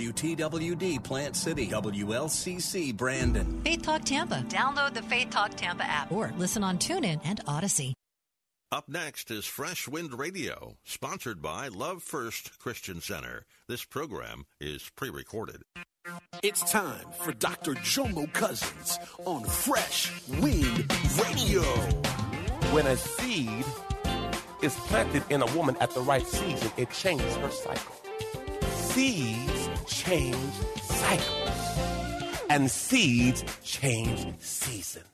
WTWD Plant City, WLCC Brandon. Faith Talk Tampa. Download the Faith Talk Tampa app or listen on TuneIn and Odyssey. Up next is Fresh Wind Radio, sponsored by Love First Christian Center. This program is pre recorded. It's time for Dr. Jomo Cousins on Fresh Wind Radio. When a seed is planted in a woman at the right season, it changes her cycle. Seeds change cycles, and seeds change seasons.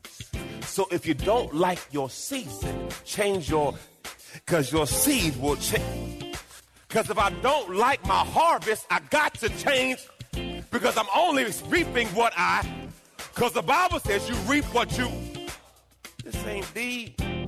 So if you don't like your season, change your, because your seed will change. Because if I don't like my harvest, I got to change because I'm only reaping what I, because the Bible says you reap what you, this ain't deed.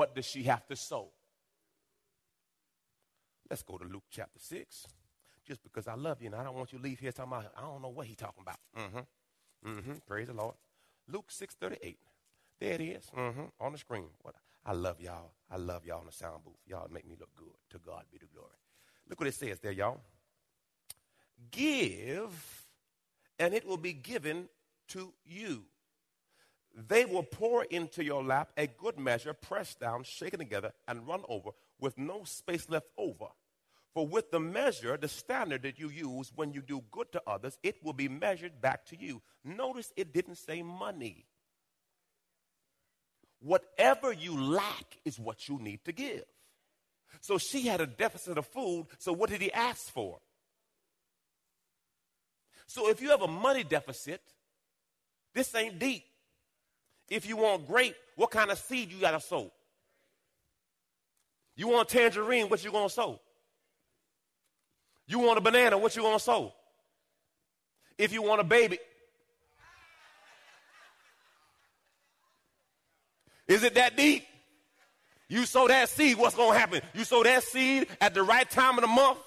What does she have to sow? Let's go to Luke chapter 6. Just because I love you and I don't want you to leave here talking about, I don't know what he's talking about. Mm-hmm. Mm-hmm. Praise the Lord. Luke 6.38. There it is. Mm-hmm. On the screen. What I love y'all. I love y'all in the sound booth. Y'all make me look good. To God be the glory. Look what it says there, y'all. Give, and it will be given to you. They will pour into your lap a good measure, pressed down, shaken together, and run over, with no space left over. For with the measure, the standard that you use when you do good to others, it will be measured back to you. Notice it didn't say money. Whatever you lack is what you need to give. So she had a deficit of food, so what did he ask for? So if you have a money deficit, this ain't deep. If you want grape, what kind of seed you got to sow? You want tangerine, what you going to sow? You want a banana, what you going to sow? If you want a baby, is it that deep? You sow that seed, what's going to happen? You sow that seed at the right time of the month.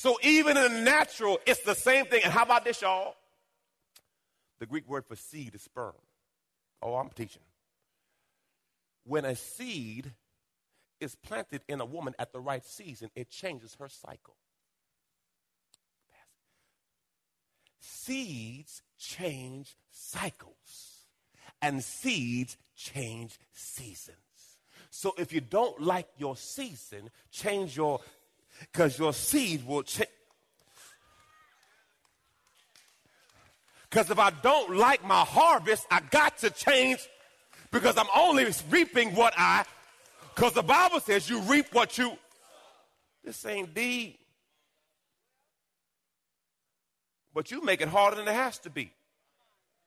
So even in the natural, it's the same thing. And how about this, y'all? The Greek word for seed is sperm. Oh, I'm teaching. When a seed is planted in a woman at the right season, it changes her cycle. Seeds change cycles, and seeds change seasons. So if you don't like your season, change your, because your seed will change. Because if I don't like my harvest, I got to change because I'm only reaping what I, because the Bible says you reap what you. This ain't deed. But you make it harder than it has to be.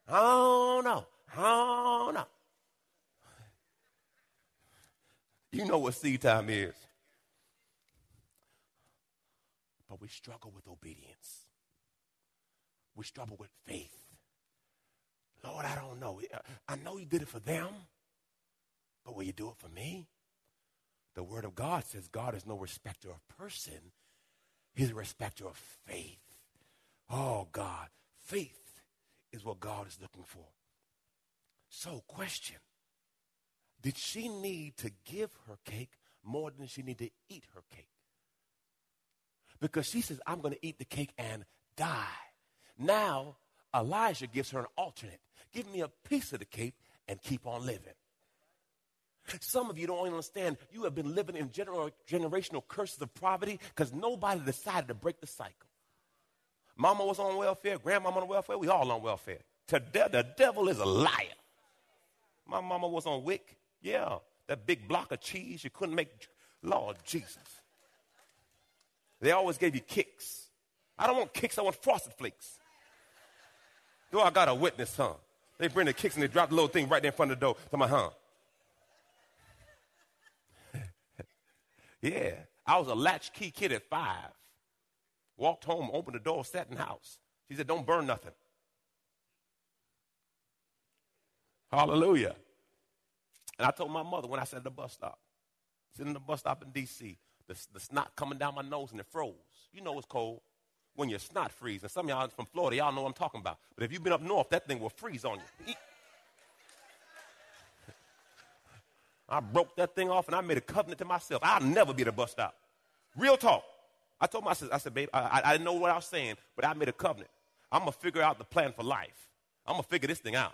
Oh no. Oh no. You know what seed time is. But we struggle with obedience. We struggle with faith. Lord, I don't know. I know you did it for them, but will you do it for me? The Word of God says God is no respecter of person, He's a respecter of faith. Oh, God, faith is what God is looking for. So, question Did she need to give her cake more than she needed to eat her cake? Because she says, I'm going to eat the cake and die. Now, Elijah gives her an alternate. Give me a piece of the cake and keep on living. Some of you don't understand. You have been living in gener- generational curses of poverty because nobody decided to break the cycle. Mama was on welfare, grandmama on welfare, we all on welfare. Today, the devil is a liar. My mama was on WIC. Yeah, that big block of cheese you couldn't make. Lord Jesus. They always gave you Kix. I don't want Kix, I want frosted flakes. Though I got a witness, huh? They bring the Kix and they drop the little thing right there in front of the door. To my huh? yeah. I was a latchkey kid at five. Walked home, opened the door, sat in the house. She said, Don't burn nothing. Hallelujah. And I told my mother when I sat at the bus stop, sitting in the bus stop in D.C., the, the snot coming down my nose and it froze. You know it's cold when your snot freeze. And some of y'all from Florida, y'all know what I'm talking about. But if you've been up north, that thing will freeze on you. I broke that thing off and I made a covenant to myself. I'll never be a bus stop. Real talk. I told myself, I said, babe, I, I didn't know what I was saying, but I made a covenant. I'm going to figure out the plan for life. I'm going to figure this thing out.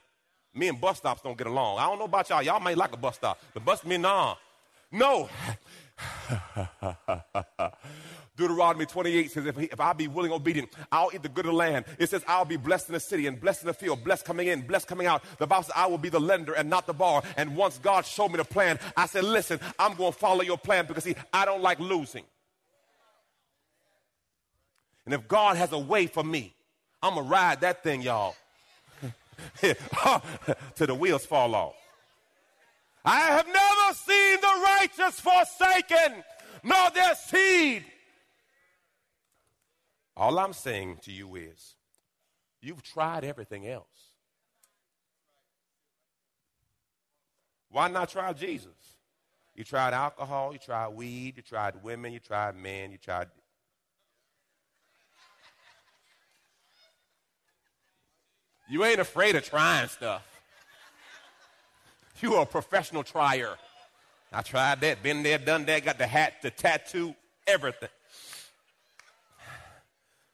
Me and bus stops don't get along. I don't know about y'all. Y'all might like a bus stop. but bus me, nah. No. Deuteronomy 28 says, if, if I be willing, obedient, I'll eat the good of the land. It says, I'll be blessed in the city and blessed in the field, blessed coming in, blessed coming out. The Bible says, I will be the lender and not the borrower. And once God showed me the plan, I said, listen, I'm going to follow your plan because, see, I don't like losing. And if God has a way for me, I'm going to ride that thing, y'all, till the wheels fall off. I have never seen righteous forsaken, nor their seed. All I'm saying to you is, you've tried everything else. Why not try Jesus? You tried alcohol, you tried weed, you tried women, you tried men, you tried You ain't afraid of trying stuff. You are a professional trier. I tried that, been there, done that, got the hat, the tattoo, everything.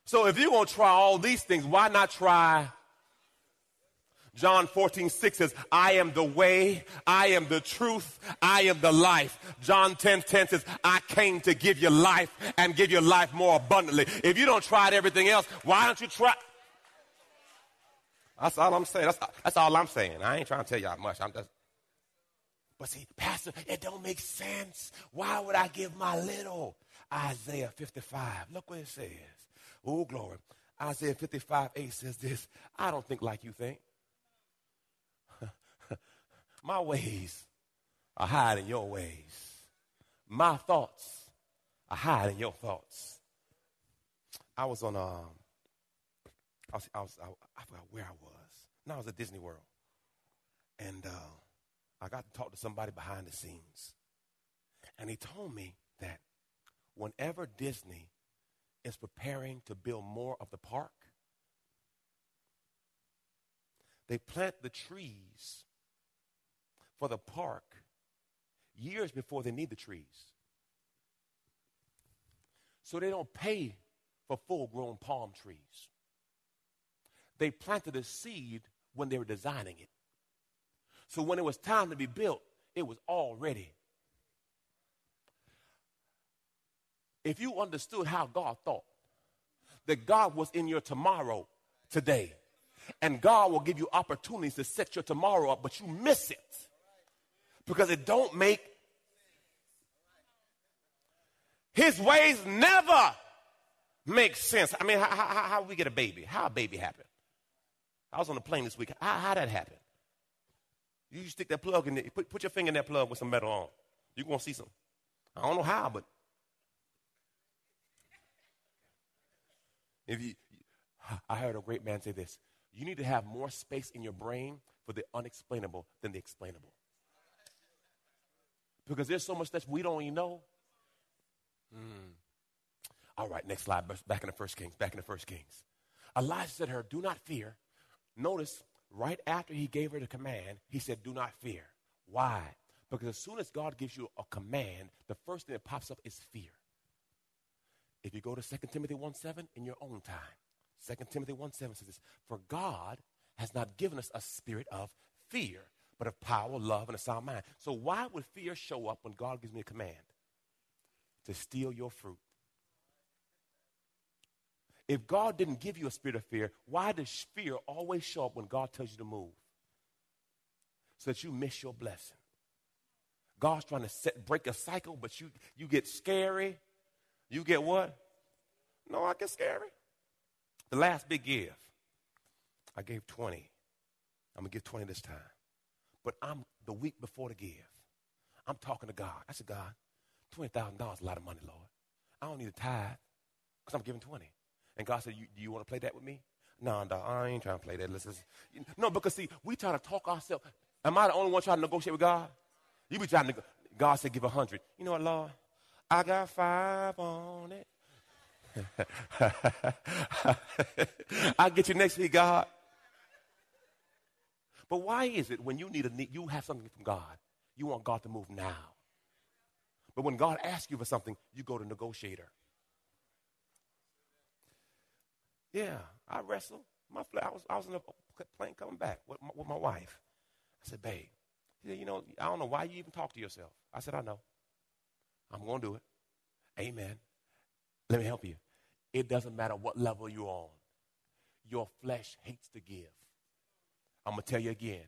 So if you're going to try all these things, why not try? John 14, 6 says, I am the way, I am the truth, I am the life. John 10, 10 says, I came to give you life and give you life more abundantly. If you don't try everything else, why don't you try? That's all I'm saying. That's, that's all I'm saying. I ain't trying to tell y'all much. I'm just. But see, Pastor, it don't make sense. Why would I give my little? Isaiah 55. Look what it says. Oh, glory. Isaiah 55, 8 says this I don't think like you think. my ways are higher than your ways. My thoughts are higher than your thoughts. I was on um, I was, I, was, I, I forgot where I was. No, I was at Disney World. And uh, I got to talk to somebody behind the scenes. And he told me that whenever Disney is preparing to build more of the park, they plant the trees for the park years before they need the trees. So they don't pay for full grown palm trees. They planted a seed when they were designing it. So when it was time to be built, it was all ready. If you understood how God thought, that God was in your tomorrow today, and God will give you opportunities to set your tomorrow up, but you miss it because it don't make his ways never make sense. I mean, how, how, how we get a baby? How a baby happen? I was on a plane this week. How, how that happen? You stick that plug in there, put, put your finger in that plug with some metal on. You're going to see some. I don't know how, but if you, I heard a great man say this you need to have more space in your brain for the unexplainable than the explainable. Because there's so much that we don't even know. Mm. All right, next slide. Back in the first Kings. Back in the first Kings. Elijah said to her, Do not fear. Notice, right after he gave her the command, he said, Do not fear. Why? Because as soon as God gives you a command, the first thing that pops up is fear. If you go to 2 Timothy 1 7 in your own time, 2 Timothy 1 7 says this For God has not given us a spirit of fear, but of power, love, and a sound mind. So why would fear show up when God gives me a command? To steal your fruit. If God didn't give you a spirit of fear, why does fear always show up when God tells you to move? So that you miss your blessing. God's trying to set, break a cycle, but you, you get scary. You get what? No, I get scary. The last big give, I gave 20. I'm going to give 20 this time. But I'm the week before the give. I'm talking to God. I said, God, $20,000 is a lot of money, Lord. I don't need a tithe because I'm giving 20. And God said, you, do you want to play that with me? No, no, I ain't trying to play that. Listen, no, because see, we try to talk ourselves. Am I the only one trying to negotiate with God? You be trying to, God said give a hundred. You know what, Lord? I got five on it. I'll get you next week, God. But why is it when you need a need, you have something from God, you want God to move now? But when God asks you for something, you go to negotiator. Yeah, I wrestled. My I was I was in a plane coming back with my, with my wife. I said, babe, he said, you know, I don't know why you even talk to yourself. I said, I know. I'm going to do it. Amen. Let me help you. It doesn't matter what level you're on. Your flesh hates to give. I'm to tell you again.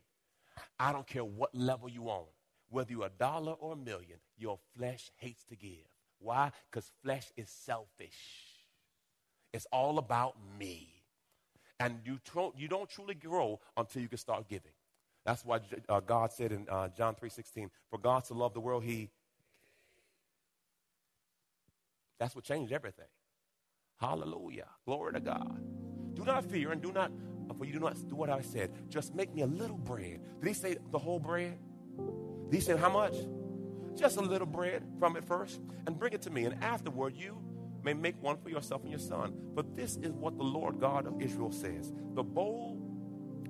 I don't care what level you're on, whether you're a dollar or a million, your flesh hates to give. Why? Because flesh is selfish. It's all about me. And you, tr- you don't truly grow until you can start giving. That's why uh, God said in uh, John 3.16, for God to love the world, he... That's what changed everything. Hallelujah. Glory to God. Do not fear and do not, for you do not do what I said. Just make me a little bread. Did he say the whole bread? Did he say how much? Just a little bread from it first and bring it to me. And afterward, you may make one for yourself and your son. But this is what the Lord God of Israel says The bowl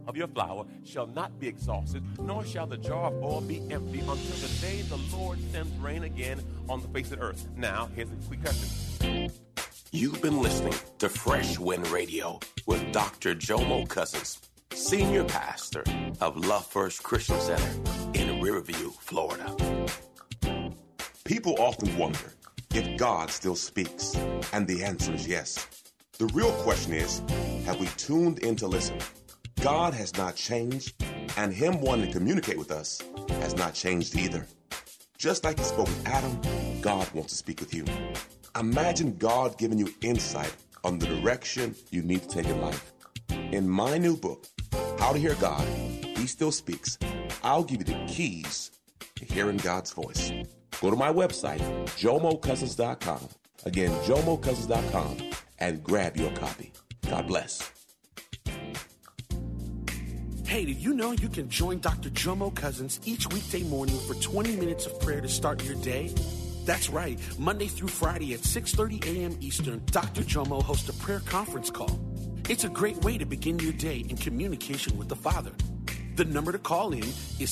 of your flour shall not be exhausted, nor shall the jar of oil be empty until the day the Lord sends rain again on the face of the earth. Now, here's a quick question. You've been listening to Fresh Wind Radio with Dr. Jomo Cousins, Senior Pastor of Love First Christian Center in Riverview, Florida. People often wonder if God still speaks, and the answer is yes. The real question is have we tuned in to listen? God has not changed, and Him wanting to communicate with us has not changed either. Just like He spoke with Adam, God wants to speak with you. Imagine God giving you insight on the direction you need to take in life. In my new book, How to Hear God, He Still Speaks, I'll give you the keys to hearing God's voice. Go to my website, jomocousins.com. Again, jomocousins.com and grab your copy. God bless. Hey, did you know you can join Dr. Jomo Cousins each weekday morning for 20 minutes of prayer to start your day? That's right. Monday through Friday at 6:30 a.m. Eastern, Dr. Jomo hosts a prayer conference call. It's a great way to begin your day in communication with the Father. The number to call in is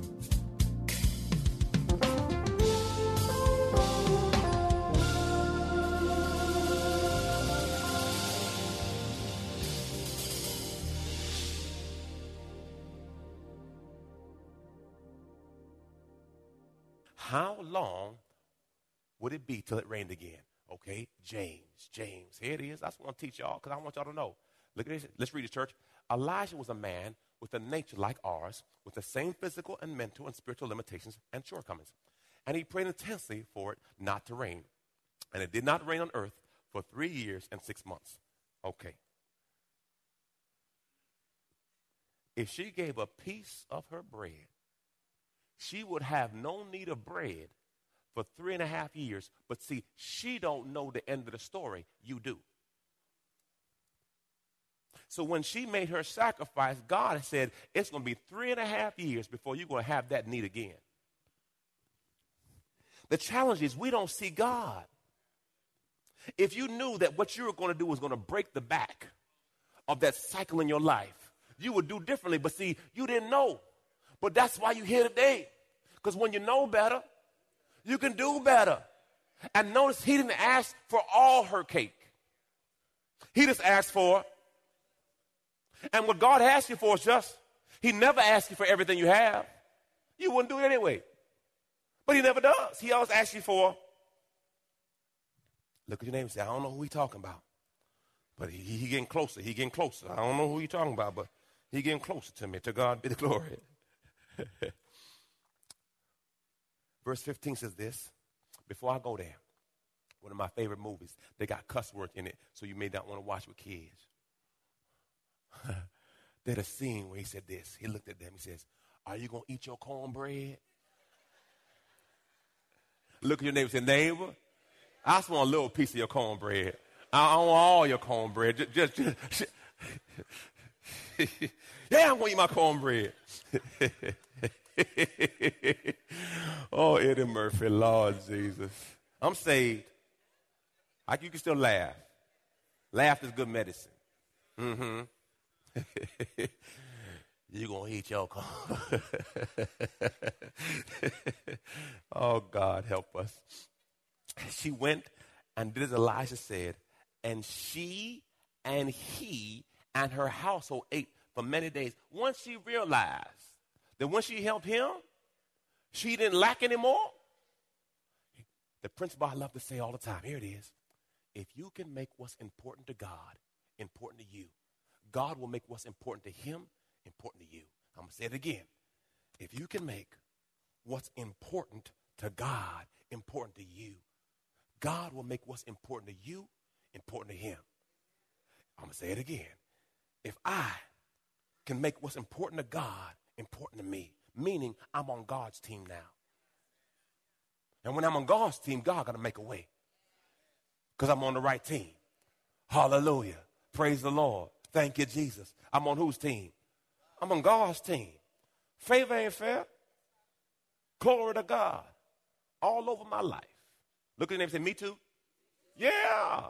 How long would it be till it rained again? Okay, James, James. Here it is. That's what I'm teach y'all because I want y'all to know. Look at this. Let's read the church. Elijah was a man with a nature like ours, with the same physical and mental and spiritual limitations and shortcomings. And he prayed intensely for it not to rain. And it did not rain on earth for three years and six months. Okay. If she gave a piece of her bread, she would have no need of bread for three and a half years. But see, she don't know the end of the story. You do. So when she made her sacrifice, God said, it's going to be three and a half years before you're going to have that need again. The challenge is we don't see God. If you knew that what you were going to do was going to break the back of that cycle in your life, you would do differently. But see, you didn't know. But that's why you're here today. Because when you know better, you can do better. And notice he didn't ask for all her cake. He just asked for. And what God asks you for is just, He never asks you for everything you have. You wouldn't do it anyway. But He never does. He always asks you for. Look at your name and say, I don't know who he's talking about. But he, he getting closer. He getting closer. I don't know who you're talking about, but he getting closer to me. To God be the glory. Verse 15 says this. Before I go there, one of my favorite movies. They got cuss words in it, so you may not want to watch with kids. There's a scene where he said this. He looked at them. He says, Are you going to eat your cornbread? Look at your neighbor and say, Neighbor, I just want a little piece of your cornbread. I want all your cornbread. Just, just, just yeah, I'm going to eat my cornbread. oh, Eddie Murphy, Lord Jesus. I'm saved. I, you can still laugh. Laugh is good medicine. Mm-hmm. You're going to eat your corn. oh, God, help us. She went and did as Elijah said, and she and he and her household ate for many days. Once she realized that when she helped him, she didn't lack anymore. The principle I love to say all the time here it is. If you can make what's important to God important to you, God will make what's important to Him important to you. I'm going to say it again. If you can make what's important to God important to you, God will make what's important to you important to Him. I'm going to say it again. If I can make what's important to God important to me, meaning I'm on God's team now. And when I'm on God's team, God got to make a way because I'm on the right team. Hallelujah. Praise the Lord. Thank you, Jesus. I'm on whose team? I'm on God's team. Favor ain't fair. Glory to God. All over my life. Look at the name and say, Me too? Yeah.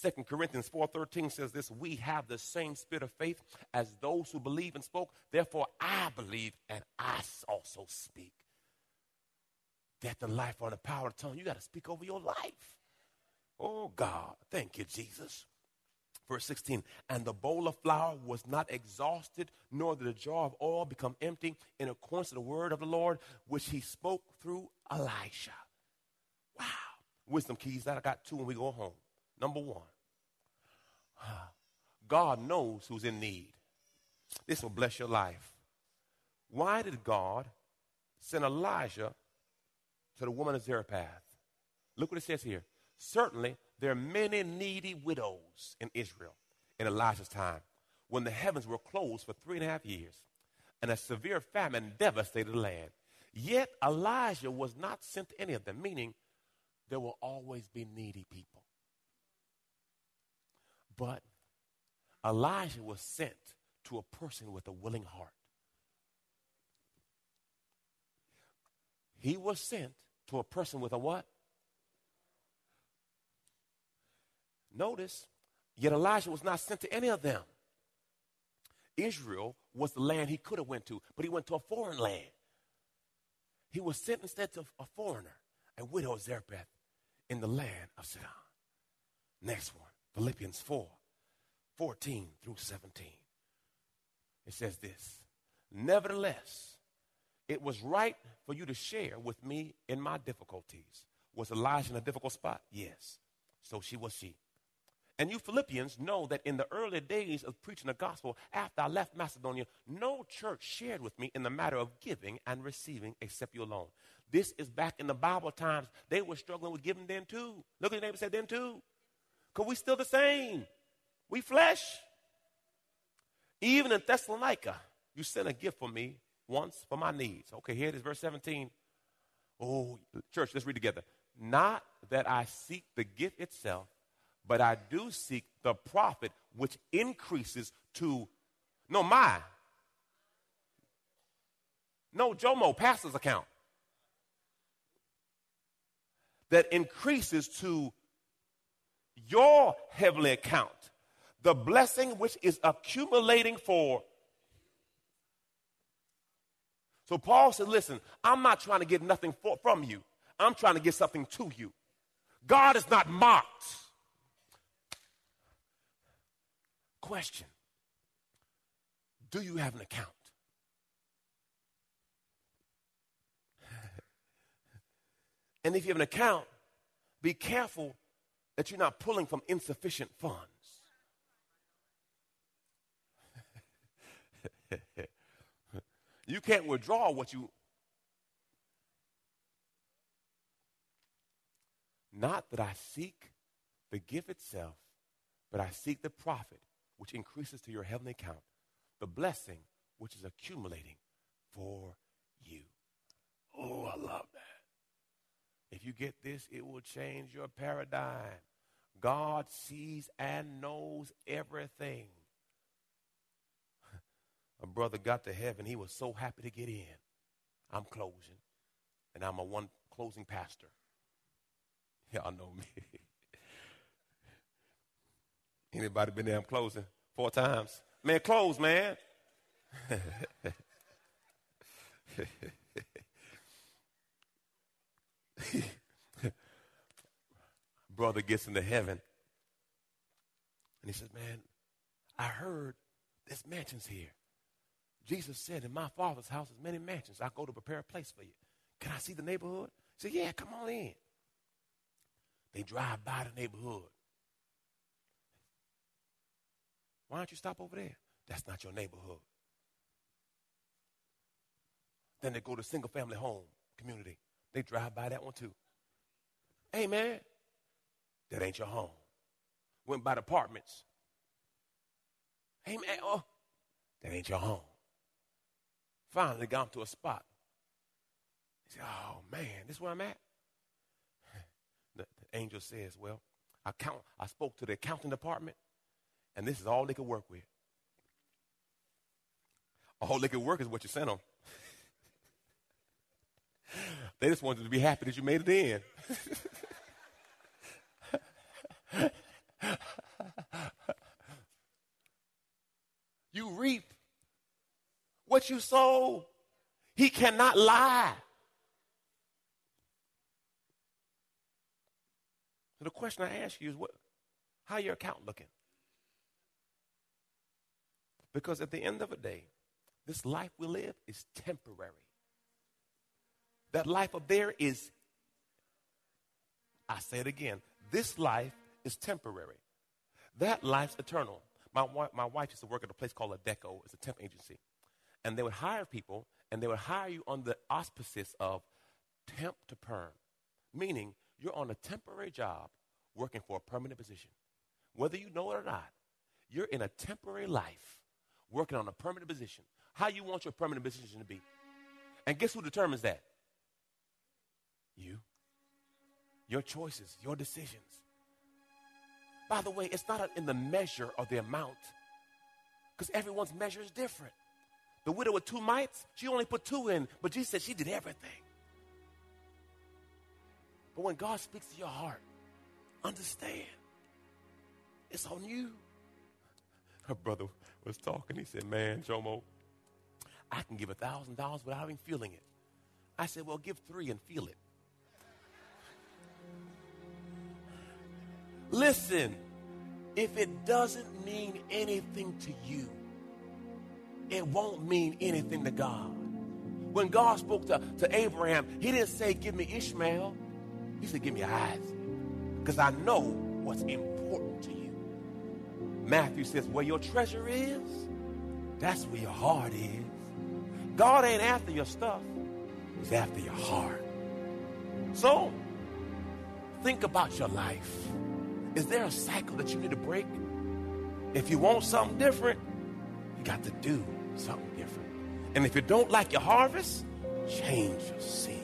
Second Corinthians 4:13 says this, we have the same spirit of faith as those who believe and spoke. Therefore, I believe and I also speak. That the life or the power of the tongue, you got to speak over your life. Oh, God. Thank you, Jesus. Verse 16, and the bowl of flour was not exhausted, nor did the jar of oil become empty, in accordance to the word of the Lord, which he spoke through Elisha. Wow. Wisdom keys that I got two when we go home. Number one, God knows who's in need. This will bless your life. Why did God send Elijah to the woman of Zarephath? Look what it says here. Certainly, there are many needy widows in Israel in Elijah's time when the heavens were closed for three and a half years and a severe famine devastated the land. Yet Elijah was not sent to any of them, meaning there will always be needy people. But Elijah was sent to a person with a willing heart. He was sent to a person with a what? Notice, yet Elijah was not sent to any of them. Israel was the land he could have went to, but he went to a foreign land. He was sent instead to a foreigner, a widow Zarephath, in the land of Sidon. Next one, Philippians 4, 14 through 17. It says this, Nevertheless, it was right for you to share with me in my difficulties. Was Elijah in a difficult spot? Yes. So she was she. And you Philippians know that in the early days of preaching the gospel, after I left Macedonia, no church shared with me in the matter of giving and receiving except you alone. This is back in the Bible times. They were struggling with giving then too. Look at your neighbor said then too. Because we still the same. We flesh. Even in Thessalonica, you sent a gift for me once for my needs. Okay, here it is, verse 17. Oh, church, let's read together. Not that I seek the gift itself but I do seek the profit which increases to, no, my, no, Jomo, pastor's account, that increases to your heavenly account, the blessing which is accumulating for. So Paul said, Listen, I'm not trying to get nothing for, from you, I'm trying to get something to you. God is not mocked. Question Do you have an account? and if you have an account, be careful that you're not pulling from insufficient funds. you can't withdraw what you. Not that I seek the gift itself, but I seek the profit which increases to your heavenly account, the blessing which is accumulating for you. Oh, I love that. If you get this, it will change your paradigm. God sees and knows everything. A brother got to heaven. He was so happy to get in. I'm closing, and I'm a one closing pastor. Y'all know me. Anybody been there? I'm closing four times. Man, close, man. Brother gets into heaven. And he says, Man, I heard this mansion's here. Jesus said, In my father's house is many mansions. I go to prepare a place for you. Can I see the neighborhood? He said, Yeah, come on in. They drive by the neighborhood. Why don't you stop over there? That's not your neighborhood. Then they go to single family home community. They drive by that one too. Hey man, that ain't your home. Went by the apartments. Hey man, oh, that ain't your home. Finally got him to a spot. He said, Oh man, this is where I'm at. The, the angel says, Well, I count I spoke to the accounting department, and this is all they could work with. All they could work is what you sent them. They just wanted to be happy that you made it in. you reap what you sow. He cannot lie. So the question I ask you is what how your account looking? Because at the end of the day, this life we live is temporary. That life up there is, I say it again, this life is temporary. That life's eternal. My, my wife used to work at a place called Adecco. It's a temp agency. And they would hire people, and they would hire you on the auspices of temp to perm, meaning you're on a temporary job working for a permanent position. Whether you know it or not, you're in a temporary life working on a permanent position. How you want your permanent position to be. And guess who determines that? You. Your choices, your decisions. By the way, it's not in the measure or the amount, because everyone's measure is different. The widow with two mites, she only put two in, but Jesus said she did everything. But when God speaks to your heart, understand it's on you. Her brother was talking. He said, Man, Jomo, I can give a thousand dollars without even feeling it. I said, Well, give three and feel it. Listen, if it doesn't mean anything to you, it won't mean anything to God. When God spoke to, to Abraham, he didn't say, Give me Ishmael. He said, Give me Isaac. Because I know what's important to you. Matthew says, Where your treasure is, that's where your heart is. God ain't after your stuff, He's after your heart. So, think about your life. Is there a cycle that you need to break? If you want something different, you got to do something different. And if you don't like your harvest, change your seed.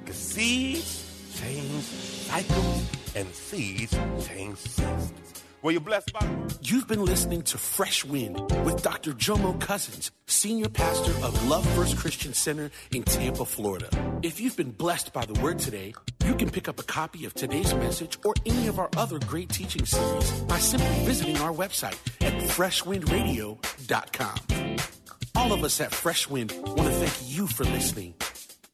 Because seeds change cycles and seeds change seasons. Were you blessed by? You've been listening to Fresh Wind with Dr. Jomo Cousins, Senior Pastor of Love First Christian Center in Tampa, Florida. If you've been blessed by the word today, you can pick up a copy of today's message or any of our other great teaching series by simply visiting our website at freshwindradio.com. All of us at Fresh Wind want to thank you for listening